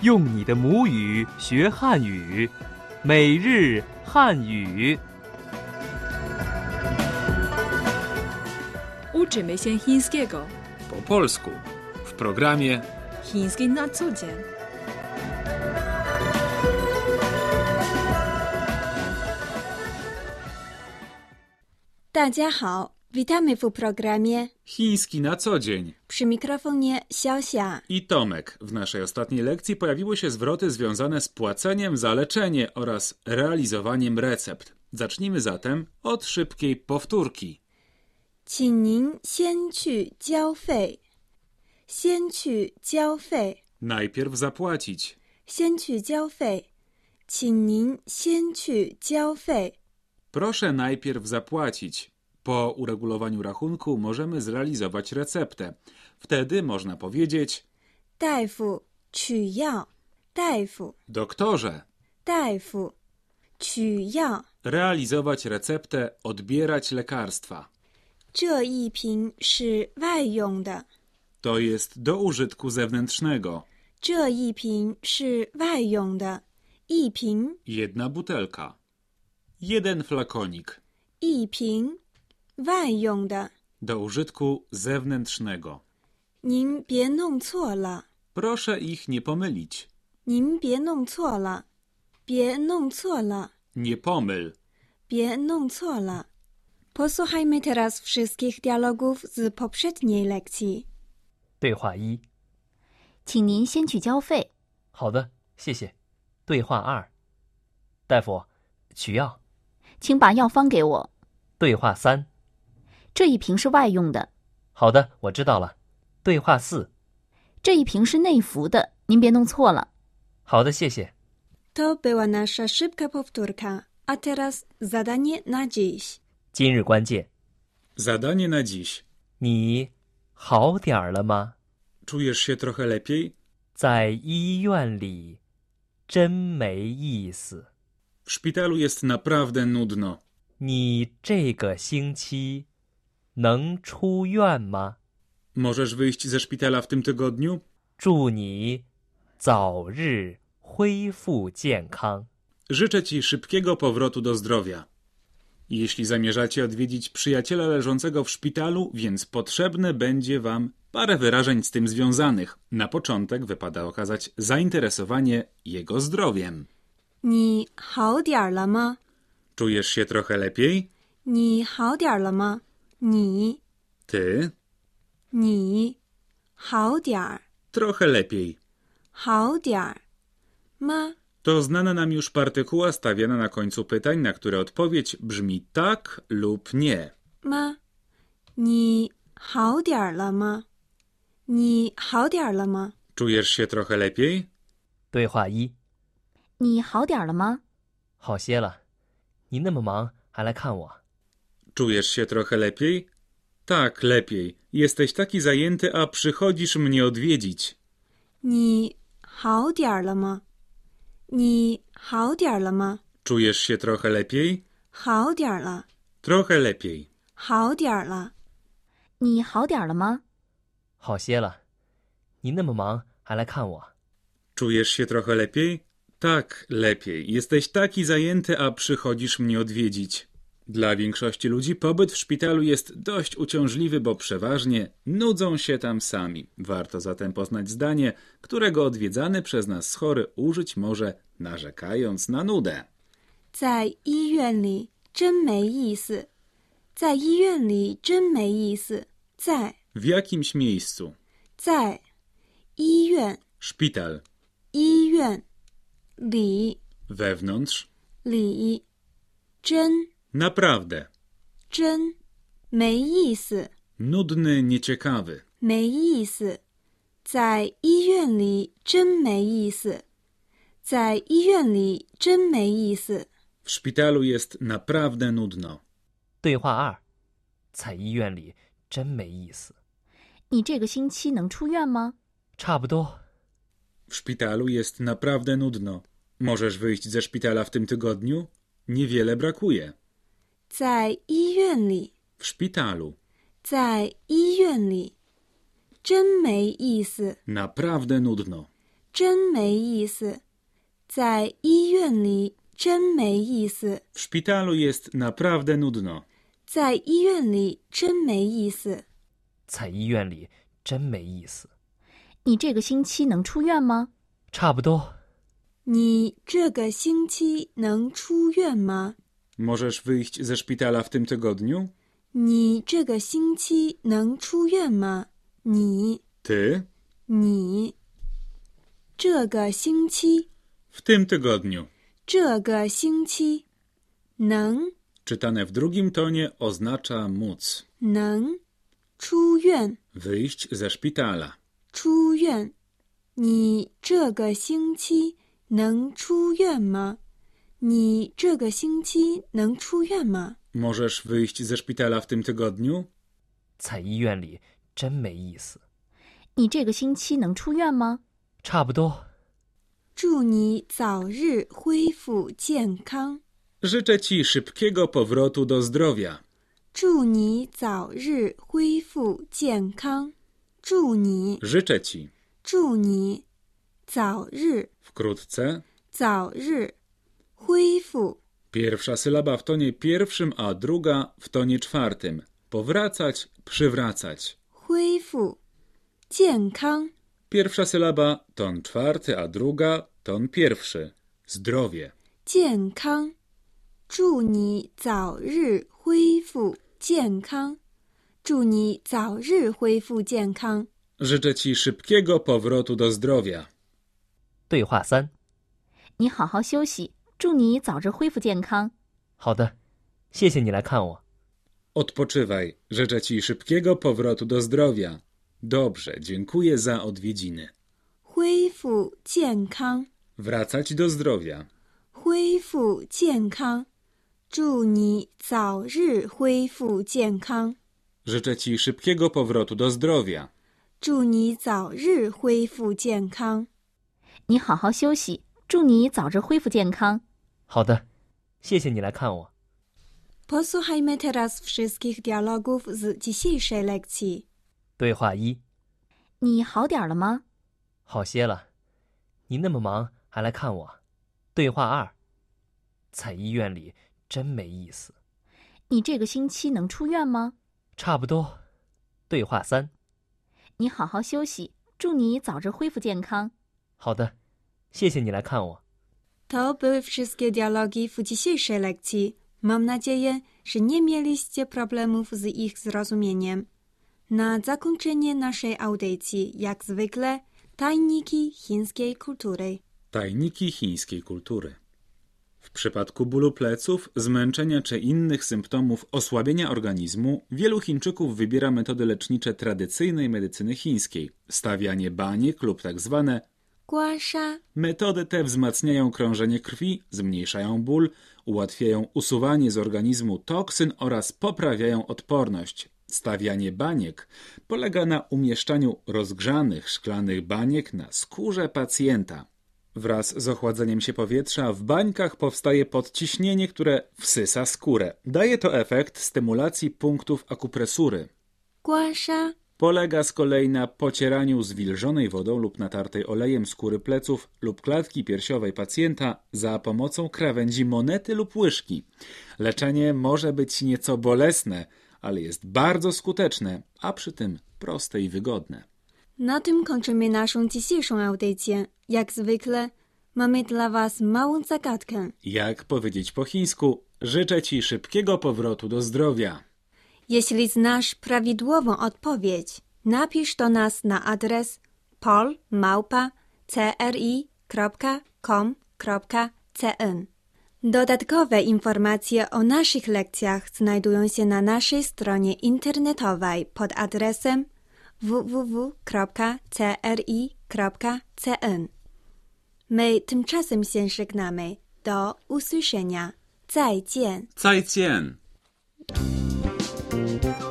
用你的母语学汉语，每日汉语。Uczymy się chińskiego. Po polsku w programie Chiński na co dzień. Witamy w programie Chiński na co dzień. przy mikrofonie Xiaoxia. I Tomek. W naszej ostatniej lekcji pojawiły się zwroty związane z płaceniem za leczenie oraz realizowaniem recept. Zacznijmy zatem od szybkiej powtórki. 请您先去交费，先去交费， Najpierw zapłacić. 先去交费，请您先去交费。 Proszę najpierw zapłacić. Po uregulowaniu rachunku możemy zrealizować receptę. Wtedy można powiedzieć 大夫，取药。大夫， doktorze, 大夫，取药。 realizować receptę, odbierać lekarstwa. 这一瓶是外用的， To jest do użytku zewnętrznego. 这一瓶是外用的，一瓶 Jedna butelka. Jeden flakonik. 一瓶 外用的。Do użytku zewnętrznego. 您别弄错了，Proszę ich nie pomylić. 您别弄错了，别弄错了，Nie pomyl. 别弄错了。Posłuchajmy teraz wszystkich dialogów z poprzedniej lekcji. 对话一：请您先去交费。好的，谢谢。对话二：大夫，取药。请把药方给我。对话三：这一瓶是外用的，好的，我知道了。对话四：这一瓶是内服的，您别弄错了。好的，谢谢。 To była nasza szybka powtórka, a teraz zadanie na dziś. 今日关键： Zadanie na dziś. 你好点儿了吗？ Czujesz się trochę lepiej? 在医院里真没意思。 W szpitalu jest naprawdę nudno. 你这个星期 能出院吗？ Możesz wyjść ze szpitala w tym tygodniu? 祝你早日恢复健康。 Życzę Ci szybkiego powrotu do zdrowia. Jeśli zamierzacie odwiedzić przyjaciela leżącego w szpitalu, więc potrzebne będzie Wam parę wyrażeń z tym związanych. Na początek wypada okazać zainteresowanie jego zdrowiem. 你好点儿了吗？ Czujesz się trochę lepiej? 你好点儿了吗？ 你 Ty? 你好点儿 Trochę lepiej. 好点儿吗？ To znana nam już partykuła stawiana na końcu pytań, na które odpowiedź brzmi tak lub nie. 吗？你好点儿了吗？你好点儿了吗？ Czujesz się trochę lepiej? 对话一：你好点儿了吗？好些了，你那么忙还来看我。 Czujesz się trochę lepiej? Tak, lepiej. Jesteś taki zajęty, a przychodzisz mnie odwiedzić. 你好点儿了吗？你好点儿了吗？ Czujesz się trochę lepiej? 好点儿了， Trochę lepiej. 好点儿了。你好点儿了吗？好些了，你那么忙还来看我。 Czujesz się trochę lepiej? Tak, lepiej. Jesteś taki zajęty, a przychodzisz mnie odwiedzić. Dla większości ludzi pobyt w szpitalu jest dość uciążliwy, bo przeważnie nudzą się tam sami. Warto zatem poznać zdanie, którego odwiedzany przez nas chory użyć może narzekając na nudę. 在医院里真没意思，在医院里真没意思，在 W jakimś miejscu. 在医院 Szpital. 医院里 Wewnątrz. 里真 Naprawdę. 真没意思， Nudny, nieciekawy. 没意思，在医院里真没意思，在医院里真没意思。 W szpitalu jest naprawdę nudno. 对话二：在医院里真没意思。你这个星期能出院吗？差不多， W szpitalu jest naprawdę nudno. Możesz wyjść ze szpitala w tym tygodniu? Niewiele brakuje. 在医院里，W szpitalu. 在医院里，真没意思，Naprawdę nudno. 真没意思。在医院里真没意思。W szpitalu jest naprawdę nudno. 在医院里真没意思。在医院里真没意思。你这个星期能出院吗？差不多。你这个星期能出院吗？Możesz wyjść ze szpitala w tym tygodniu? 你这个星期能出院吗？你 Ty? 你这个星期 W tym tygodniu. 这个星期能 Czytane w drugim tonie oznacza móc. 能出院 Wyjść ze szpitala. 出院。你这个星期能出院吗？ 你这个星期能出院吗？ Możesz wyjść ze szpitala w tym tygodniu? 在医院里真没意思。你这个星期能出院吗？差不多。祝你早日恢复健康。 Życzę ci szybkiego powrotu do zdrowia. 祝你早日恢复健康。祝你， Życzę ci. 祝你早日 Wkrótce. 早日 恢复 Pierwsza sylaba w tonie pierwszym, a druga w tonie czwartym. Powracać, przywracać. 恢复健康。 Pierwsza sylaba ton czwarty, a druga ton pierwszy. Zdrowie. 健康，祝你早日恢复健康。祝你早日恢复健康。 Życzę ci szybkiego powrotu do zdrowia. 对话三。你好好休息， 祝你早日恢复健康。好的，谢谢你来看我。 Odpoczywaj. Życzę ci szybkiego powrotu do zdrowia. Dobrze, dziękuję za odwiedziny. 恢复健康， Wracać do zdrowia. 恢复健康。祝你早日恢复健康。 Życzę ci szybkiego powrotu do zdrowia. 祝你早日恢复健康。你好好休息，祝你早日恢复健康。 好的，谢谢你来看我。Posłuchajmy teraz wszystkich dialogów z dzisiejszej lekcji. 对话一：你好点儿了吗？好些了，你那么忙还来看我。对话二：在医院里真没意思。你这个星期能出院吗？差不多。对话三：你好好休息，祝你早日恢复健康。好的，谢谢你来看我。To były wszystkie dialogi w dzisiejszej lekcji. Mam nadzieję, że nie mieliście problemów z ich zrozumieniem. Na zakończenie naszej audycji, jak zwykle, tajniki chińskiej kultury. Tajniki chińskiej kultury. W przypadku bólu pleców, zmęczenia czy innych symptomów osłabienia organizmu, wielu Chińczyków wybiera metody lecznicze tradycyjnej medycyny chińskiej, stawianie baniek lub tak zwane Metody te wzmacniają krążenie krwi, zmniejszają ból, ułatwiają usuwanie z organizmu toksyn oraz poprawiają odporność. Stawianie baniek polega na umieszczaniu rozgrzanych szklanych baniek na skórze pacjenta. Wraz z ochładzeniem się powietrza w bańkach powstaje podciśnienie, które wsysa skórę. Daje to efekt stymulacji punktów akupresury. Głasza. Polega z kolei na pocieraniu zwilżonej wodą lub natartej olejem skóry pleców lub klatki piersiowej pacjenta za pomocą krawędzi monety lub łyżki. Leczenie może być nieco bolesne, ale jest bardzo skuteczne, a przy tym proste i wygodne. Na tym kończymy naszą dzisiejszą audycję. Jak zwykle, mamy dla Was małą zagadkę. Jak powiedzieć po chińsku, życzę Ci szybkiego powrotu do zdrowia. Jeśli znasz prawidłową odpowiedź, napisz do nas na adres polmałpa.cri.com.cn. Dodatkowe informacje o naszych lekcjach znajdują się na naszej stronie internetowej pod adresem www.cri.cn. My tymczasem się żegnamy. Do usłyszenia. 再见。再见! Thank you.